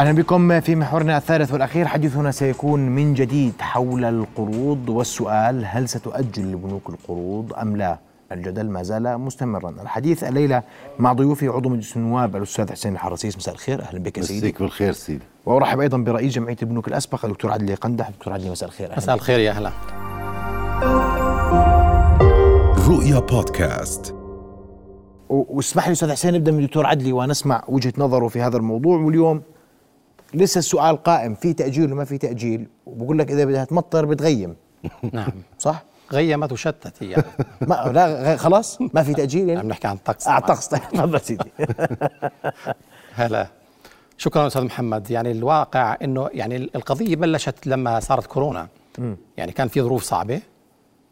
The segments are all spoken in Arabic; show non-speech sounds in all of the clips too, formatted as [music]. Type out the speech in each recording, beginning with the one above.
أهلا بكم في محورنا الثالث والأخير. حديثنا سيكون من جديد حول القروض والسؤال هل ستؤجل لبنوك القروض أم لا؟ الجدل ما زال مستمرا. الحديث الليلة مع ضيوفي عضو مجلس النواب الأستاذ حسين الحرسيس مساء الخير أهلا بك سيدي. مسيك بالخير سيدي. وأرحب أيضا برئيس جمعية البنوك الأسبق الدكتور عدلي قندح. دكتور عدلي مساء الخير. مساء الخير يا أهلا. رؤيا بودكاست. واسمح لي أستاذ حسين نبدأ من الدكتور عدلي ونسمع وجهة نظره في هذا الموضوع. واليوم لسه السؤال قائم في تأجيل وما في تأجيل؟ وبقول لك إذا بدها تمطر بتغيم. [laughs] نعم. صح؟ غيمت وشتت هي. ما لا خلاص؟ ما في تأجيل يعني؟ عم نحكي عن الطقس آه طقس. طيب تفضل سيدي. [laughs] هلا. شكرا أستاذ محمد. يعني الواقع إنه يعني القضية بلشت لما صارت كورونا. يعني كان في ظروف صعبة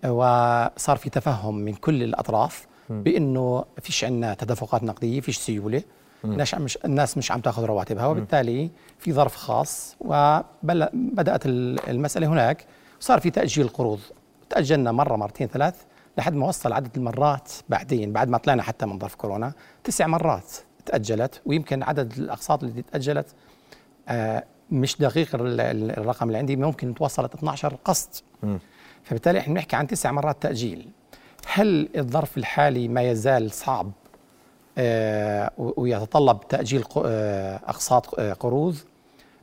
وصار في تفهم من كل الأطراف بإنه فيش عندنا تدفقات نقدية فيش سيولة. مش الناس مش عم تاخذ رواتبها وبالتالي في ظرف خاص وبدات المسألة هناك. صار في تأجيل القروض تأجلنا مرة مرتين ثلاث لحد ما وصل عدد المرات بعدين بعد ما طلعنا حتى من ظرف كورونا تسع مرات تأجلت. ويمكن عدد الأقساط اللي تأجلت آه، مش دقيق ال- ال- الرقم اللي عندي ممكن توصلت 12 قسط. فبالتالي إحنا بنحكي عن تسع مرات تأجيل. هل الظرف الحالي ما يزال صعب؟ ويتطلب تأجيل ق- آه، أقساط آه، قروض.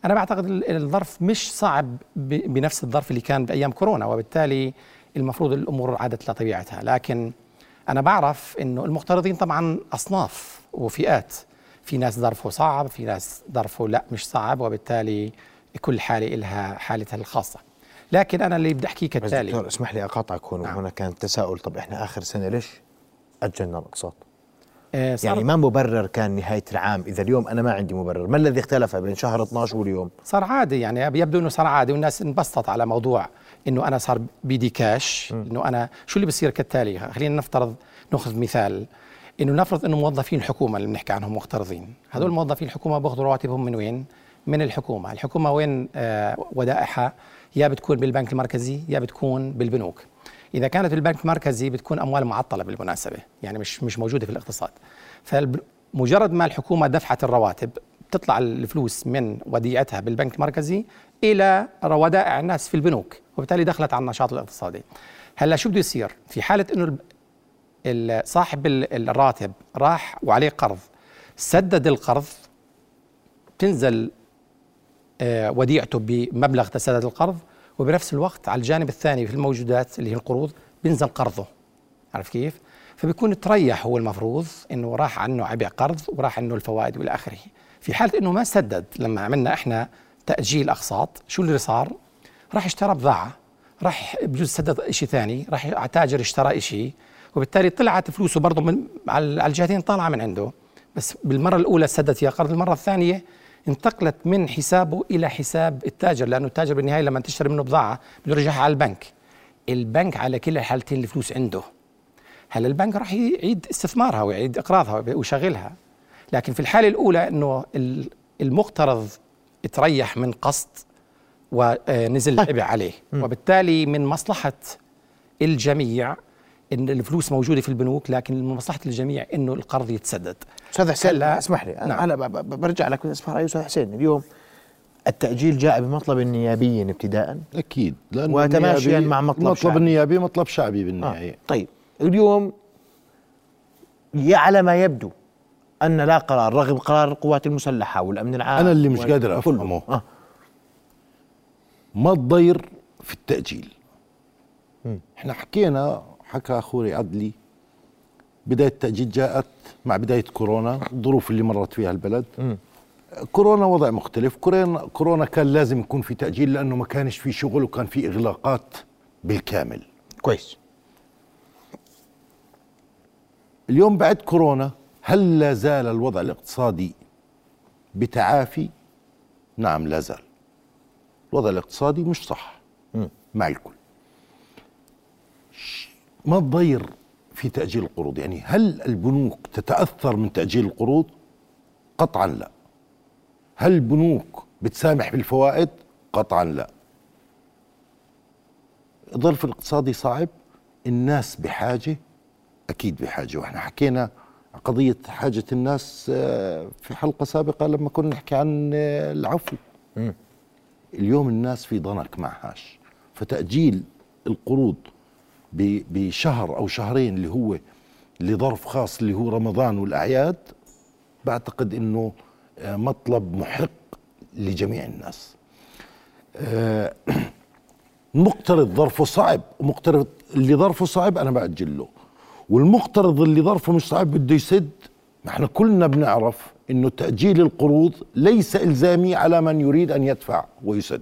أنا بعتقد ال- الظرف مش صعب بنفس الظرف اللي كان بأيام كورونا وبالتالي المفروض الأمور عادت لطبيعتها لكن أنا بعرف إنه المقترضين طبعا أصناف وفئات. في ناس ظرفه صعب في ناس ظرفه لا مش صعب وبالتالي كل حالة لها حالتها الخاصة. لكن أنا اللي بدي أحكيه بس كالتالي. دكتور اسمح لي أقاطعك هون نعم. وهنا كان تساؤل طب إحنا آخر سنة ليش أجلنا الأقساط؟ آه، يعني ما مبرر كان نهاية العام إذا اليوم أنا ما عندي مبرر ما الذي اختلف بين شهر 12 واليوم؟ صار عادي يعني يبدو إنه صار عادي والناس انبسطت على موضوع إنه أنا صار بيدي كاش إنه أنا شو اللي بصير كالتالي؟ خلينا نفترض نأخذ مثال إنه نفرض إنه موظفين الحكومة اللي بنحكي عنهم مقترضين. هذول موظفين الحكومة بياخذوا رواتبهم من وين؟ من الحكومة. الحكومة وين؟ آه ودائعها يا بتكون بالبنك المركزي يا بتكون بالبنوك. إذا كانت بالبنك المركزي بتكون أموال معطلة بالمناسبة يعني مش مش موجودة في الاقتصاد. فمجرد ما الحكومة دفعت الرواتب بتطلع الفلوس من وديعتها بالبنك المركزي إلى ودائع الناس في البنوك وبالتالي دخلت على النشاط الاقتصادي. هلأ شو بده يصير؟ في حالة إنه صاحب ال- الراتب راح وعليه قرض. سدد القرض تنزل آه، وديعته بمبلغ تسدد القرض وبنفس الوقت على الجانب الثاني في الموجودات اللي هي القروض بينزل قرضه عارف كيف؟ فبيكون تريح هو المفروض إنه راح عنه عبء قرض وراح عنه الفوائد والى آخره. في حالة إنه ما سدد لما عملنا إحنا تأجيل أقساط شو اللي صار؟ راح اشترى بضاعة راح بجوز سدد شيء ثاني راح تاجر اشترى شيء وبالتالي طلعت فلوسه برضه من على على الجهتين طالعة من عنده بس بالمرة الأولى سدد فيها قرض المرة الثانية انتقلت من حسابه إلى حساب التاجر لأنه التاجر بالنهاية لما تشتري منه بضاعة بده يرجعها على البنك. البنك على كلا الحالتين الفلوس عنده. هلا البنك راح يعيد استثمارها ويعيد إقراضها ويشغلها. لكن في الحالة الأولى إنه ال- المقترض تريح من قسط ونزل العبء عليه. وبالتالي من مصلحة الجميع إن الفلوس موجودة في البنوك لكن من مصلحه الجميع إنه القرض يتسدد أستاذ حسين اسمح لي أنا نعم. ب- برجع لك اسمح لي أستاذ حسين اليوم التأجيل جاء بمطلب نيابي ابتداء أكيد لأنه وتماشياً مع مطلب المطلب شعبي. النيابي مطلب شعبي آه. بالنهاية طيب اليوم على ما يبدو أن لا قرار رغم قرار القوات المسلحة والأمن العام أنا اللي مش قادر. أفهمه. آه. ما تضير في التأجيل إحنا حكينا حكى أخوي عدلي بداية التأجيل جاءت مع بداية كورونا الظروف اللي مرت فيها البلد. كورونا وضع مختلف. كورونا كورونا كان لازم يكون في تأجيل لأنه ما كانش في شغل وكان في إغلاقات بالكامل. كويس. اليوم بعد كورونا هل لا زال الوضع الاقتصادي بتعافي؟ نعم لا زال. الوضع الاقتصادي مش صح. مع الكل. ما تضير في تأجيل القروض؟ يعني هل البنوك تتأثر من تأجيل القروض؟ قطعا لا. هل البنوك بتسامح بالفوائد؟ قطعا لا. الظرف الاقتصادي صعب الناس بحاجة أكيد بحاجة. وإحنا حكينا قضية حاجة الناس آه، في حلقة سابقة لما كنا نحكي عن آه، العفو. اليوم الناس في ضنك معهاش فتأجيل القروض بشهر أو شهرين اللي هو لظرف خاص اللي هو رمضان والأعياد بعتقد أنه آه، مطلب محق لجميع الناس. آه، [clears throat] المقترض ظرفه صعب ومقترض اللي ظرفه صعب أنا بأجل له. والمقترض اللي ظرفه مش صعب بده يسد. ما إحنا كلنا بنعرف إنه تأجيل القروض ليس إلزامي على من يريد أن يدفع ويسدد.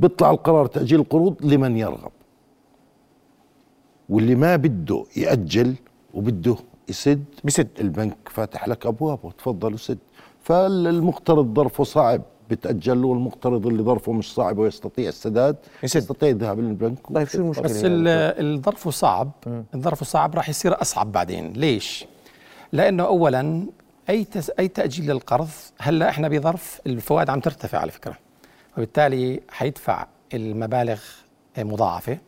بيطلع القرار تأجيل القروض لمن يرغب. واللي ما بده يأجل وبده يسد بسد. البنك فاتح لك أبوابه تفضل وسد. فالمقترض ظرفه صعب بتأجل له والمقترض اللي ظرفه مش صعب ويستطيع السداد يسد. يستطيع الذهاب للبنك. طيب شو المشكلة؟ بس ال- الظرف صعب. الظرف صعب راح يصير أصعب بعدين. ليش؟ لأنه اولا أي تس أي تأجيل للقرض هلأ إحنا بظرف الفوائد عم ترتفع على فكرة. وبالتالي حيدفع المبالغ مضاعفة.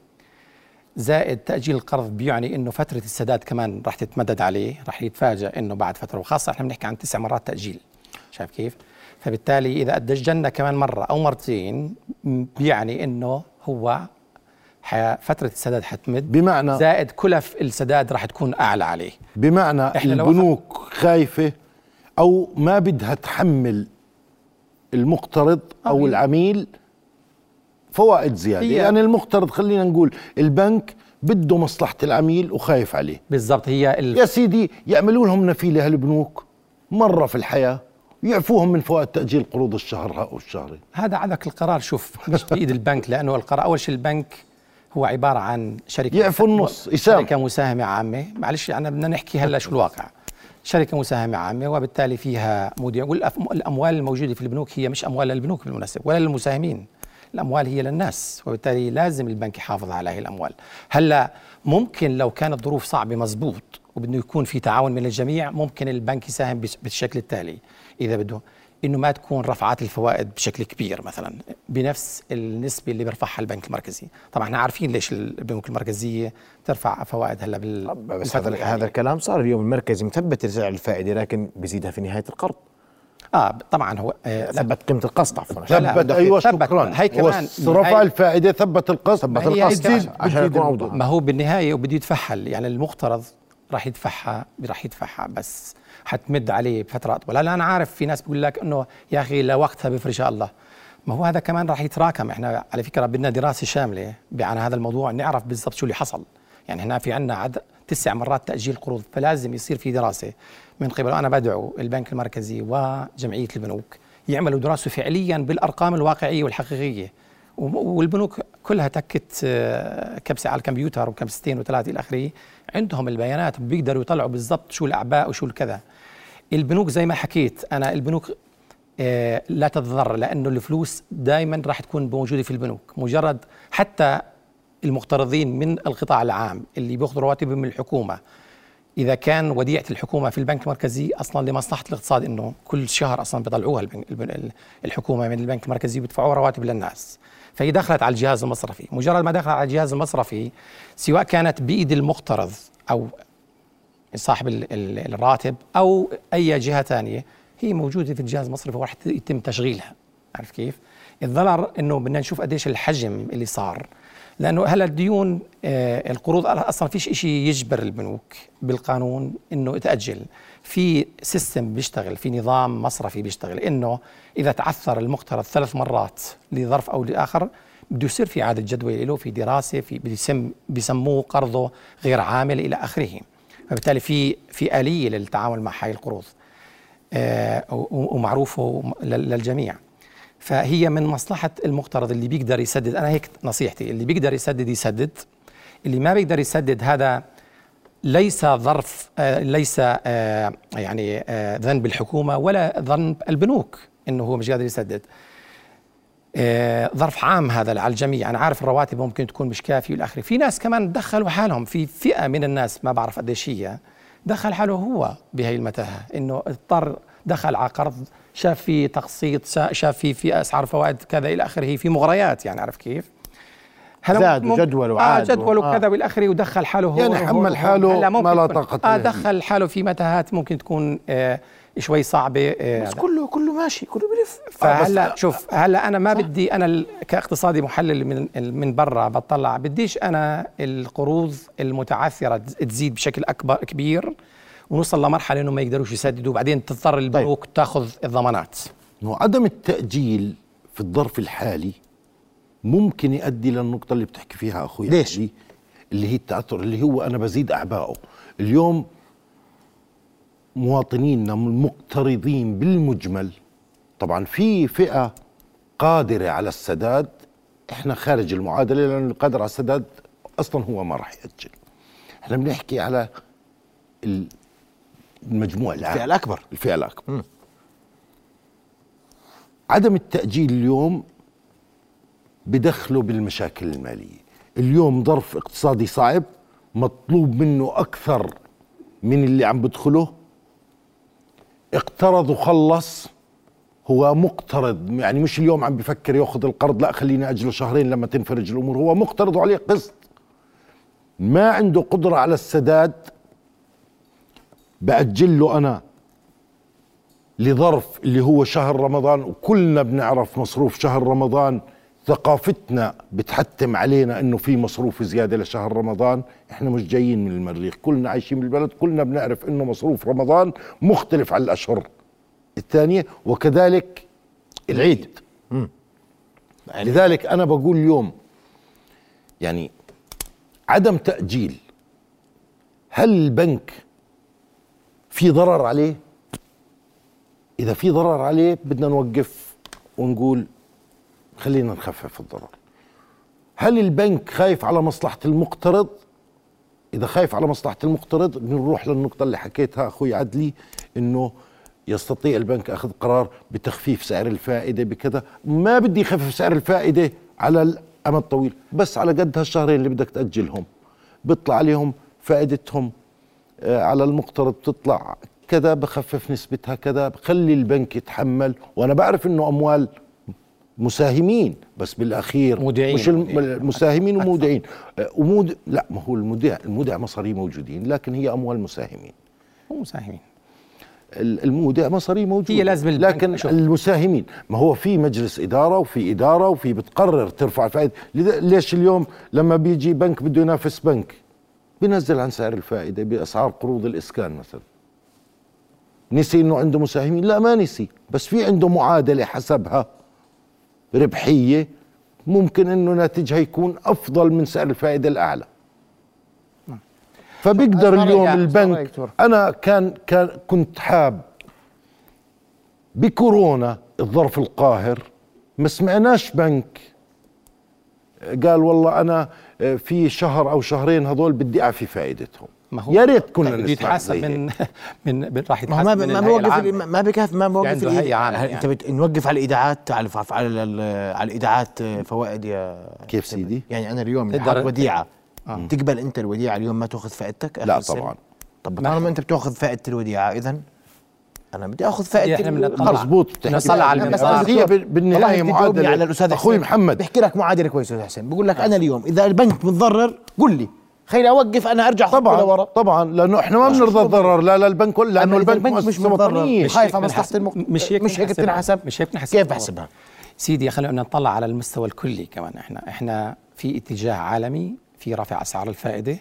زائد تأجيل القرض بيعني إنه فترة السداد كمان راح تتمدد عليه راح يتفاجئ إنه بعد فترة وخاصة إحنا بنحكي عن تسع مرات تأجيل. شايف كيف؟ فبالتالي إذا اجلنا كمان مرة أو مرتين بيعني إنه هو فترة السداد حتمد. بمعنى زائد كلف السداد راح تكون أعلى عليه. بمعنى إحنا لو البنوك خايفة أو ما بدها تحمل المقترض أو هي- العميل فوائد زيادة. هي- يعني المقترض خلينا نقول البنك بده مصلحة العميل وخايف عليه. بالضبط هي ال... يا سيدي يعملوا لهم نفيلة هالبنوك مرة في الحياة يعفوهم من فوائد تأجيل قروض الشهر أو الشهرين. هذا عندك القرار شوف مش بإيد البنك لأنه القرار أول شيء البنك هو عبارة عن شركة يعفو النص،. شركة مساهمة عامة. معلش أنا بدنا نحكي هلأ شو الواقع. شركة مساهمة عامة وبالتالي فيها موديل والاموال الموجودة في البنوك هي مش أموال للبنوك بالمناسبة ولا للمساهمين. الأموال هي للناس وبالتالي لازم البنك يحافظ على هذه الأموال. هلأ ممكن لو كانت الظروف صعبة مزبوط وبده يكون في تعاون من الجميع ممكن البنك يساهم بالشكل التالي إذا بده إنه ما تكون رفعات الفوائد بشكل كبير مثلا بنفس النسبة اللي بيرفعها البنك المركزي. طبعا إحنا عارفين ليش البنوك المركزية ترفع فوائد هلأ بال بس هذا الحالية. هذا الكلام صار اليوم المركزي مثبت سعر الفائدة لكن بيزيدها في نهاية القرض آه طبعا هو آه ثبت. قيمة القسط عفوا. ثبت يثبت. شكرا. هي كمان هو رفع الفائدة ثبت القسط ثبت القسط عشان يكون اوضح ما هو بالنهاية وبده يتفحل يعني المقترض راح يدفعها راح يدفعها بس. حتمد عليه بفترة اطول هلا أنا عارف في ناس بيقول لك إنه يا أخي لوقتها بفرج الله. ما هو هذا كمان راح يتراكم. إحنا على فكرة بدنا دراسة شاملة عن هذا الموضوع نعرف بالضبط شو اللي حصل. يعني هنا في عندنا عد تسع مرات تأجيل قروض فلازم يصير في دراسة من قبل. أنا بدعو البنك المركزي وجمعية البنوك يعملوا دراسة فعليا بالأرقام الواقعية والحقيقية. والبنوك كلها تكت آه، كبسة على الكمبيوتر وكبستين وثلاثة إلى آخره. عندهم البيانات بيقدروا يطلعوا بالضبط شو الأعباء وشو الكذا. البنوك زي ما حكيت أنا البنوك آه، لا تتضرر لأنه الفلوس دائما راح تكون موجودة في البنوك. مجرد حتى المقترضين من القطاع العام اللي بياخذوا رواتبهم من الحكومة. إذا كان وديعة الحكومة في البنك المركزي أصلا لمصلحة الاقتصاد إنه كل شهر أصلا بيطلعوها الحكومة من البنك المركزي بيدفعوا رواتب للناس. فهي دخلت على الجهاز المصرفي. مجرد ما دخلت على الجهاز المصرفي سواء كانت بإيد المقترض أو صاحب ال- ال- الراتب أو أي جهة ثانية هي موجودة في الجهاز المصرفي وراح يتم تشغيلها. عارف كيف؟ الضرر إنه بدنا نشوف قديش الحجم اللي صار. لأنه هلا الديون آه القروض أصلا فيش شيء يجبر البنوك بالقانون إنه تأجل. في سيستم بيشتغل في نظام مصرفي بيشتغل إنه إذا تعثر المقترض ثلاث مرات لظرف أو لآخر بده يصير في اعاده جدوى له في دراسة في بيسم بيسموه قرضه غير عامل إلى آخره. فبالتالي في في آلية للتعامل مع هاي القروض آه، ومعروفة لل- للجميع. فهي من مصلحة المقترض اللي بيقدر يسدد أنا هيك نصيحتي اللي بيقدر يسدد يسدد. اللي ما بيقدر يسدد هذا ليس ظرف آه، ليس آه، يعني آه، ذنب الحكومة ولا ذنب البنوك إنه هو مش قادر يسدد. ظرف عام هذا على الجميع. أنا عارف الرواتب ممكن تكون مش كافية والى آخره. في ناس كمان دخلوا حالهم. في فئة من الناس ما بعرف قديش هي دخل حاله هو بهي المتاهة. إنه اضطر دخل على قرض شاف في تقسيط شا- شاف في في اسعار فوائد كذا إلى آخره. في مغريات يعني عارف كيف؟ زاد مم- وجدول آه وعاد جدول آه. وكذا والى اخره ودخل حاله هو يعني حمل حاله ما لا طاقة آه. دخل حاله في متاهات ممكن تكون آه شوي صعبة آه بس كله كله ماشي كله بلف. فهلا شوف هلا أنا ما بدي أنا كاقتصادي محلل من من برا بطلع بديش أنا القروض المتعثرة تز- تزيد بشكل أكبر كبير ونوصل لمرحلة إنه ما يقدروش يسددوا وبعدين تضطر البنوك تأخذ الضمانات. انه عدم التأجيل في الظرف الحالي ممكن يؤدي للنقطه اللي بتحكي فيها أخوي ليش؟ علي، اللي هي التعثر اللي هو أنا بزيد اعبائه اليوم مواطنينا المقترضين بالمجمل طبعا في فئة قادرة على السداد إحنا خارج المعادلة لأنه القادر على السداد أصلا هو ما راح يأجل. إحنا بنحكي على ال- المجموع العام الفئة الأكبر. الفئة الأكبر. عدم التأجيل اليوم بدخله بالمشاكل المالية. اليوم ظرف اقتصادي صعب مطلوب منه أكثر من اللي عم بدخله. اقترض وخلص هو مقترض. يعني مش اليوم عم بفكر ياخذ القرض لا خليني أجله شهرين لما تنفرج الأمور. هو مقترض وعليه قسط. ما عنده قدرة على السداد. بأجل له أنا لظرف اللي هو شهر رمضان وكلنا بنعرف مصروف شهر رمضان ثقافتنا بتحتم علينا إنه في مصروف زيادة لشهر رمضان. إحنا مش جايين من المريخ. كلنا عايشين بالبلد كلنا بنعرف إنه مصروف رمضان مختلف عن الأشهر. الثانية وكذلك العيد. لذلك أنا بقول اليوم يعني عدم تأجيل هل البنك في ضرر عليه؟ إذا في ضرر عليه بدنا نوقف ونقول خلينا نخفف الضرر. هل البنك خايف على مصلحة المقترض؟ إذا خايف على مصلحة المقترض بنروح للنقطة اللي حكيتها أخوي عدلي إنه يستطيع البنك أخذ قرار بتخفيف سعر الفائدة بكذا. ما بدي يخفف سعر الفائدة على الأمد الطويل بس على قد هالشهرين اللي بدك تأجلهم. بيطلع عليهم فائدتهم آه، على المقترض بتطلع كذا بخفف نسبتها كذا بخلي البنك يتحمل. وأنا بعرف إنه أموال مساهمين بس بالأخير مودعين. مش الم- المساهمين ومودعين. آه، ومود لا ما هو المودع المودع مصاريه موجودين لكن هي أموال مساهمين. مو مساهمين. ال- المودع مصاريه موجوده هي لازم لكن شوف. المساهمين ما هو في مجلس إدارة وفي إدارة وفي بتقرر ترفع الفائدة. ليش اليوم لما بيجي بنك بده ينافس بنك؟ بينزل عن سعر الفائدة بأسعار قروض الإسكان مثلا. نسي إنه عنده مساهمين؟ لا ما نسي بس في عنده معادلة حسبها. ربحية ممكن إنه ناتجها يكون أفضل من سعر الفائدة الأعلى. فبيقدر اليوم البنك. أنا كان كان كنت حاب بكورونا الظرف القاهر ما سمعناش بنك. قال والله أنا في شهر أو شهرين هذول بدي أعفي فائدتهم. ما هو يا ريت كنا نسمع. من [laughs] من من- راح يتحاسب ما من ما بوقف. ما بكفي ما بوقف هل يعني. أنت بت- نوقف على الإيداعات على على ال- على الإيداعات فوائد يا كيف سيدي؟ يعني أنا اليوم تقدر- حاط وديعة تقبل أنت الوديعة اليوم ما تأخذ فائدتك لا؟ طبعا طب طالما أنت بتأخذ فائدة الوديعة اذا أنا بدي أخذ فائدة. نطلع. مظبوط بتحكي على بس هي دكتور، بال- بالنهاية والله أنت معادلة. جاوبني على الأستاذ أخوي حسين. محمد. بحكي لك معادلة كويسة يا حسين بقول لك أنا اليوم إذا البنك متضرر قل لي خليني أوقف أنا أرجع طبعا لورا طبعا لأنه إحنا ما بنرضى الضرر لا للبنك ولا لأنه البنك البنك مش مؤسسة متضرر وطنيه مش خايف على بنحسب- مصلحه. مش هيك مش هيك. بتنحسب مش هيك بنحسب كيف. بحسبها؟ سيدي خلينا نطلع على المستوى الكلي كمان إحنا إحنا في اتجاه عالمي في رفع أسعار الفائدة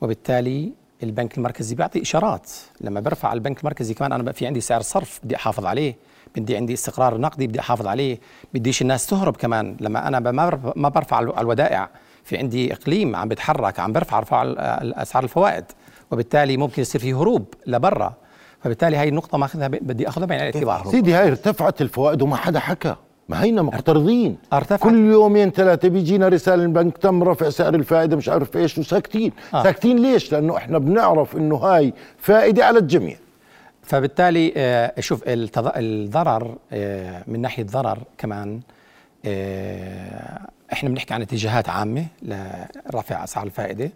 وبالتالي البنك المركزي بيعطي إشارات لما برفع البنك المركزي كمان أنا في عندي سعر صرف بدي أحافظ عليه بدي عندي استقرار نقدي بدي أحافظ عليه بديش الناس تهرب كمان لما أنا ب- ما برف- ما برفع الو- الودائع في عندي إقليم عم بتحرك عم برفع رفع ال- الاسعار الفوائد وبالتالي ممكن يصير في هروب لبرا. فبالتالي هاي النقطة ماخذها بدي أخذها بعين الاعتبار. سيدي هاي ارتفعت الفوائد وما حدا حكى. ما هينا مقترضين. ارتفعت. كل يومين ثلاثة بيجينا رسالة من البنك تم رفع سعر الفائدة مش عارف إيش وساكتين. آه. ساكتين ليش؟ لأنه إحنا بنعرف إنه هاي فائدة على الجميع. فبالتالي آه، شوف الضرر آه، من ناحية ضرر كمان آه، إحنا بنحكي عن اتجاهات عامة لرفع أسعار الفائدة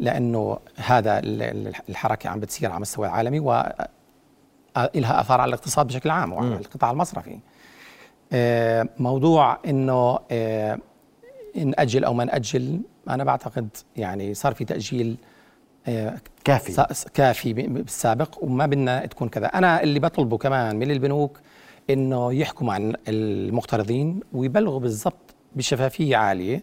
لأنه هذا ال- ال- الحركة عم بتصير على مستوى العالمي و لها آثار على الاقتصاد بشكل عام وعلى القطاع المصرفي. آه، موضوع إنه آه، نأجل أو ما نأجل أنا بعتقد يعني صار في تأجيل آه، كافي. كافي بالسابق وما بدنا تكون كذا. أنا اللي بطلبه كمان من البنوك إنه يحكموا عن المقترضين ويبلغوا بالضبط بشفافية عالية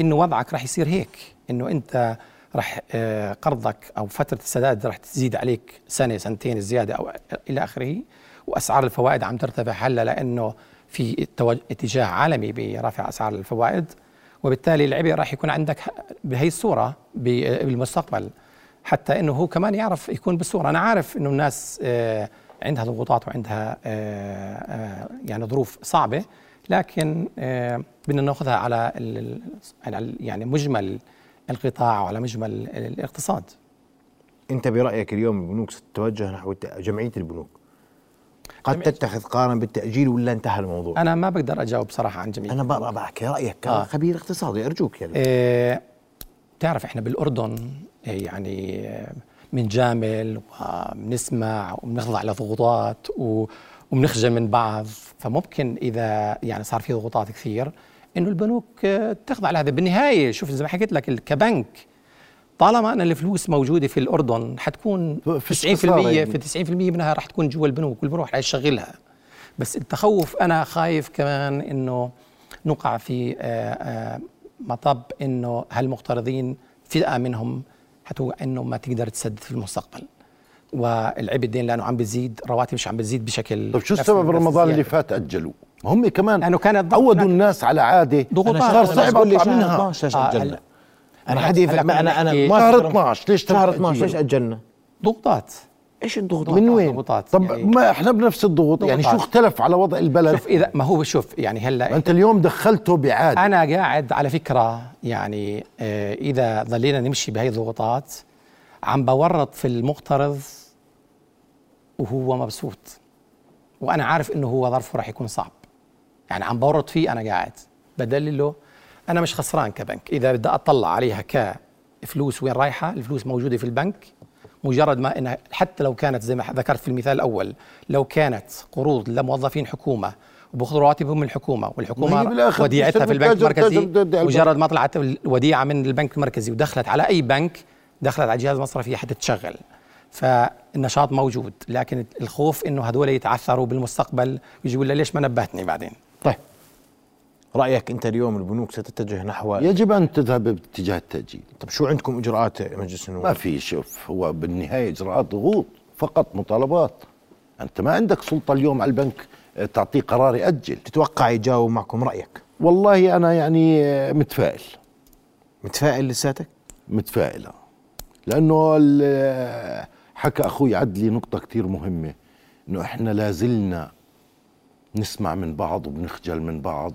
إنه وضعك راح يصير هيك إنه أنت راح آه، قرضك أو فترة السداد راح تزيد عليك سنة سنتين زيادة أو إلى آخره وأسعار الفوائد عم ترتفع هلأ لأنه في اتجاه عالمي برفع أسعار الفوائد وبالتالي العبء راح يكون عندك بهي الصورة ب- بالمستقبل. حتى إنه هو كمان يعرف يكون بالصورة. أنا عارف إنه الناس آه، عندها ضغوطات وعندها آه، يعني ظروف صعبة لكن آه، بدنا ناخذها على يعني مجمل القطاع وعلى مجمل الاقتصاد. انت برأيك اليوم البنوك ستتوجه نحو جمعية البنوك؟ قد تتخذ قرارا بالتأجيل ولا انتهى الموضوع؟ أنا ما بقدر أجاوب صراحة عن جميع أنا بقرأ بحكي رأيك آه. كخبير اقتصادي أرجوك يعني آه، بتعرف إحنا بالأردن آه، يعني آه، بنجامل وبنسمع وبنخضع لضغوطات و- وبنخجل من بعض. فممكن إذا يعني صار في ضغوطات كثير إنه البنوك آه، تخضع لهذا. بالنهاية شوف زي ما حكيت لك كبنك طالما أن الفلوس موجودة في الأردن حتكون في 90% خسارة في 90% منها رح تكون جوا البنوك والبنوك رح يشغلها. بس التخوف أنا خايف كمان إنه نقع في آه، آه، مطب إنه هالمقترضين فئة منهم حتوقع إنه ما تقدر تسدد في المستقبل. والعبء الدين لأنه عم بيزيد رواتب مش عم بتزيد بشكل طيب شو السبب رمضان اللي الزيادة. فات اجلوا هم كمان لأنه كانت عودوا. الناس على عادة ضغوطات. صار صعب أطلع شهر منها. 12 ليش آه، اجلنا هلا- أنا أنا أنا ما شهر أقدر- 12 ليش شهر تم 12 ليش؟ أجلنا؟ ضغوطات. إيش الضغوط من وين؟ ضغوطات. طب يعني- ما إحنا بنفس الضغوط يعني شو. اختلف على وضع البلد؟ شوف اذا ما هو شوف يعني هلا أنت اليوم دخلته بعادة. أنا قاعد على فكرة يعني آه، إذا ضلينا نمشي بهي الضغوطات عم بورط في المقترض وهو مبسوط. وأنا عارف إنه هو ظرفه راح يكون صعب. يعني عم بورط فيه أنا قاعد. بدلله أنا مش خسران كبنك. إذا بدي أطلع عليها كفلوس وين رايحة الفلوس موجودة في البنك مجرد ما إنها حتى لو كانت زي ما ذكرت في المثال الأول لو كانت قروض لموظفين حكومة وباخذوا رواتبهم من الحكومة والحكومة وديعتها في البنك المركزي مجرد ما طلعت الوديعة من البنك المركزي ودخلت على أي بنك دخلت على الجهاز المصرفي حتتشغل فالنشاط موجود لكن الخوف إنه هذول يتعثروا بالمستقبل ويجي يقول لي ليش ما نبهتني بعدين؟ طيب. رأيك أنت اليوم البنوك ستتجه نحو يجب أن تذهب باتجاه التأجيل. طب شو عندكم إجراءات مجلس ما النواب في شوف هو بالنهاية إجراءات ضغوط فقط مطالبات. أنت ما عندك سلطة اليوم على البنك آه، تعطيه قرار يأجل. تتوقع يجاوب معكم رأيك؟ والله أنا يعني آه، متفائل. متفائل لساتك؟ متفائلة. لأنه ال- حكى أخوي عدلي نقطة كتير مهمة إنه إحنا لازلنا نسمع من بعض وبنخجل من بعض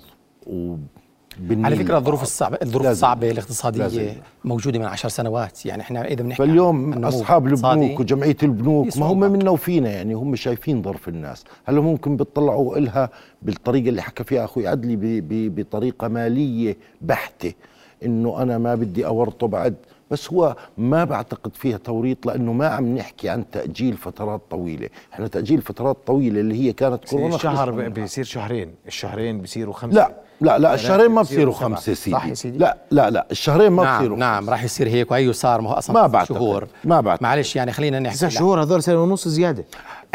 وبنميل على فكرة الظروف. الصعبه الظروف لازم. الصعبة الاقتصادية لازم. موجودة من عشر سنوات يعني إحنا إذا بنحكي فاليوم الاقتصادي، البنوك وجمعية البنوك ما هم. منا وفينا يعني هم شايفين ظرف الناس هلا ممكن بيطلعوا إلها بالطريقة اللي حكى فيها أخوي عدلي ب- ب- بطريقة مالية بحتة إنه أنا ما بدي أورطه بعد بس هو ما بعتقد فيها توريط لأنه ما عم نحكي عن تأجيل فترات طويلة. إحنا تأجيل فترات طويلة اللي هي كانت كورونا منها. بيصير شهرين. الشهرين بيصيروا خمسة. لا لا لا الشهرين ما بصيروا. خمسة سيدي صح يا سيدي؟ لا لا لا الشهرين ما نعم بصيروا نعم راح يصير هيك وهي صار ما هو أصلا ما بعتقد. شهور ما بعتقد. معلش يعني خلينا نحكي تسع لا. شهور هذول سنة ونص زيادة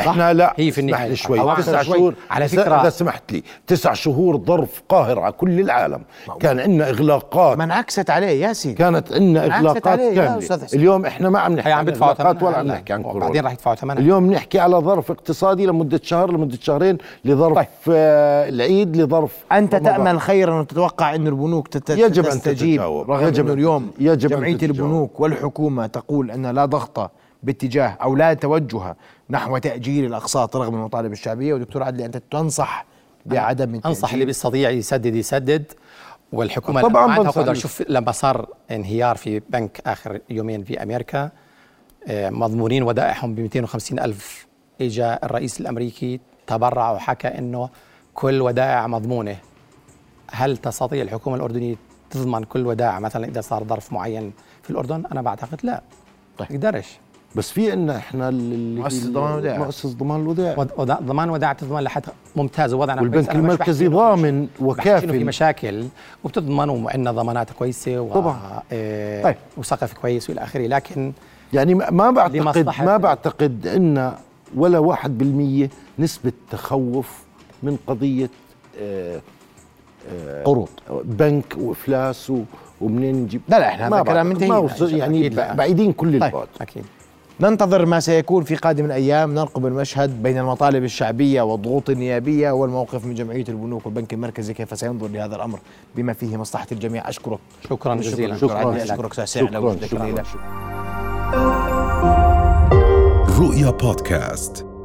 إحنا لا هي في. لي شوي تسع. شهور على فكرة- إذا سمحت لي تسع شهور ظرف قاهر على كل العالم كان عندنا إغلاقات ما انعكست عليه يا سيدي كانت عندنا إغلاقات كاملة. اليوم إحنا ما عم نحكي عن إغلاقات ولا عم. نحكي عن كورونا راح يدفعوا ثمنها اليوم نحكي على ظرف اقتصادي لمدة شهر لمدة شهرين لظرف طيب. آه العيد لظرف أنت رمضان. تأمل خيرا وتتوقع أن البنوك يجب أن تستجيب. رغم يجب أنه أن اليوم يجب أن جمعية تتجاوب. البنوك والحكومة تقول أن لا ضغط باتجاه أو لا توجه نحو تأجيل الأقساط رغم المطالب الشعبية ودكتور عدلي أنت تنصح بعدم التأجيل أنصح اللي بيستطيع يسدد يسدد والحكومة طبعاً له. شوف لما صار انهيار في بنك آخر يومين في أمريكا آه، مضمونين ودائعهم ب 250 ألف اجى الرئيس الأمريكي تبرع وحكى إنه كل ودائع مضمونة هل تستطيع الحكومة الأردنية تضمن كل ودائع مثلا إذا صار ظرف معين في الأردن أنا بعتقد لا طيب. تقدرش بس في عندنا إحنا اللي مؤسسة ضمان الودائع. مؤسسة ضمان الودائع ضمان وداعة الضمان لحد ممتاز ووضعنا والبنك. أنا المركزي ضامن إنه في مشاكل وبتضمن وعندنا ضمانات كويسة و... طبعاً. آه طيب. وسقف كويس وإلى آخره لكن يعني ما ما بعتقد ما بعتقد إن ولا واحد بالمية نسبة تخوف من قضية آه، قروض. بنك وإفلاس و- ومنين نجيب؟ لا، لا، إحنا ما هذا كلام. منتهي. ما وصل يعني. بعيدين كل طيب. البعد. أكيد. ننتظر ما سيكون في قادم الأيام. نرقب المشهد بين المطالب الشعبية والضغوط النيابية والموقف من جمعية البنوك والبنك المركزي. كيف سينظر لهذا الأمر بما فيه مصلحة الجميع؟ أشكرك. شكرا جزيلا. شكرا. شكراً. أشكرك. شكراً. الليلة رؤيا بودكاست.